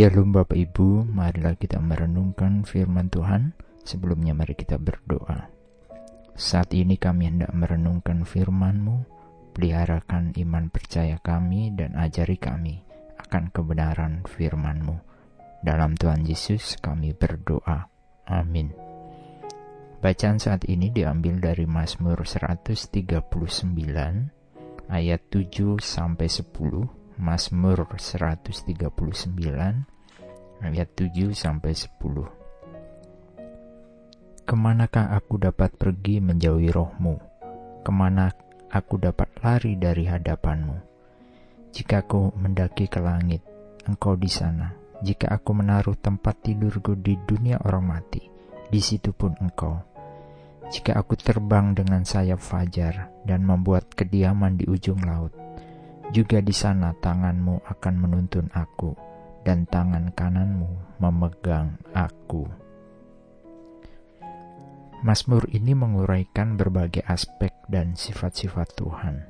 Shalom Bapak Ibu, marilah kita merenungkan firman Tuhan. Sebelumnya mari kita berdoa. Saat ini kami hendak merenungkan firman-Mu, peliharakan iman percaya kami dan ajari kami akan kebenaran firman-Mu. Dalam Tuhan Yesus kami berdoa. Amin. Bacaan saat ini diambil dari Mazmur 139 ayat 7 sampai 10 Mazmur 139 ayat 7 sampai 10. Ke manakah aku dapat pergi menjauhi rohmu? Ke mana aku dapat lari dari hadapanmu? Jika aku mendaki ke langit, engkau di sana. Jika aku menaruh tempat tidurku di dunia orang mati, di situ pun engkau. Jika aku terbang dengan sayap fajar dan membuat kediaman di ujung laut, juga di sana tanganmu akan menuntun aku, dan tangan kananmu memegang aku. Mazmur ini menguraikan berbagai aspek dan sifat-sifat Tuhan,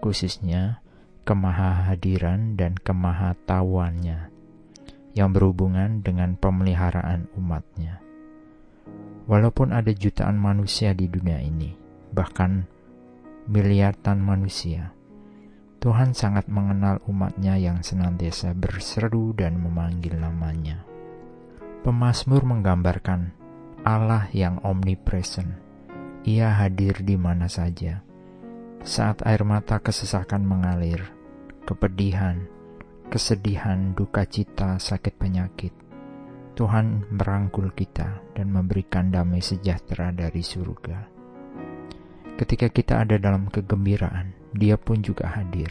khususnya kemahahadiran dan kemahatauannya yang berhubungan dengan pemeliharaan umatnya. Walaupun ada jutaan manusia di dunia ini, bahkan miliaran manusia, Tuhan sangat mengenal umatnya yang senantiasa berseru dan memanggil namanya. Pemasmur menggambarkan Allah yang omnipresent. Ia hadir di mana saja. Saat air mata kesesakan mengalir, kepedihan, kesedihan, duka cita, sakit penyakit, Tuhan merangkul kita dan memberikan damai sejahtera dari surga. Ketika kita ada dalam kegembiraan, dia pun juga hadir,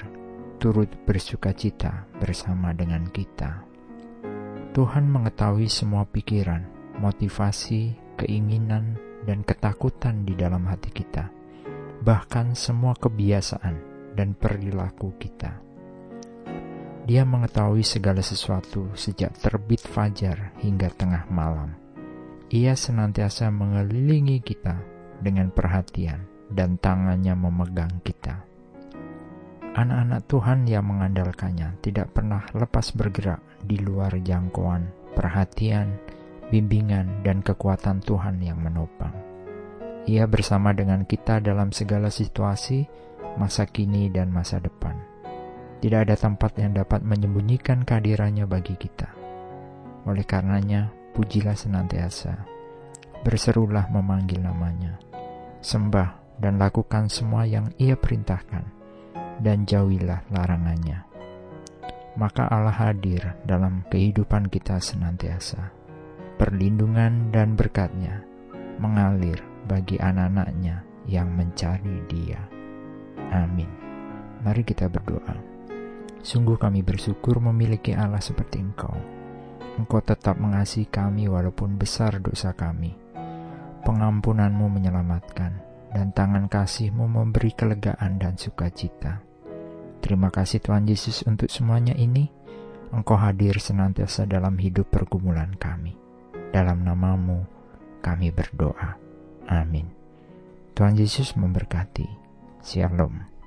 turut bersuka cita bersama dengan kita. Tuhan mengetahui semua pikiran, motivasi, keinginan, dan ketakutan di dalam hati kita, bahkan semua kebiasaan dan perilaku kita. Dia mengetahui segala sesuatu sejak terbit fajar hingga tengah malam. Ia senantiasa mengelilingi kita dengan perhatian dan tangannya memegang kita. Anak-anak Tuhan yang mengandalkannya tidak pernah lepas bergerak di luar jangkauan, perhatian, bimbingan, dan kekuatan Tuhan yang menopang. Ia bersama dengan kita dalam segala situasi, masa kini dan masa depan. Tidak ada tempat yang dapat menyembunyikan kehadirannya bagi kita. Oleh karenanya, pujilah senantiasa. Berserulah memanggil namanya. Sembah dan lakukan semua yang ia perintahkan dan jauhilah larangannya. Maka Allah hadir dalam kehidupan kita senantiasa. Perlindungan dan berkatnya mengalir bagi anak-anaknya yang mencari dia. Amin. Mari kita berdoa. Sungguh kami bersyukur memiliki Allah seperti Engkau. Engkau tetap mengasihi kami walaupun besar dosa kami. Pengampunanmu menyelamatkan, dan tangan kasihmu memberi kelegaan dan sukacita. Terima kasih Tuhan Yesus untuk semuanya ini. Engkau hadir senantiasa dalam hidup pergumulan kami. Dalam namamu kami berdoa. Amin. Tuhan Yesus memberkati. Shalom.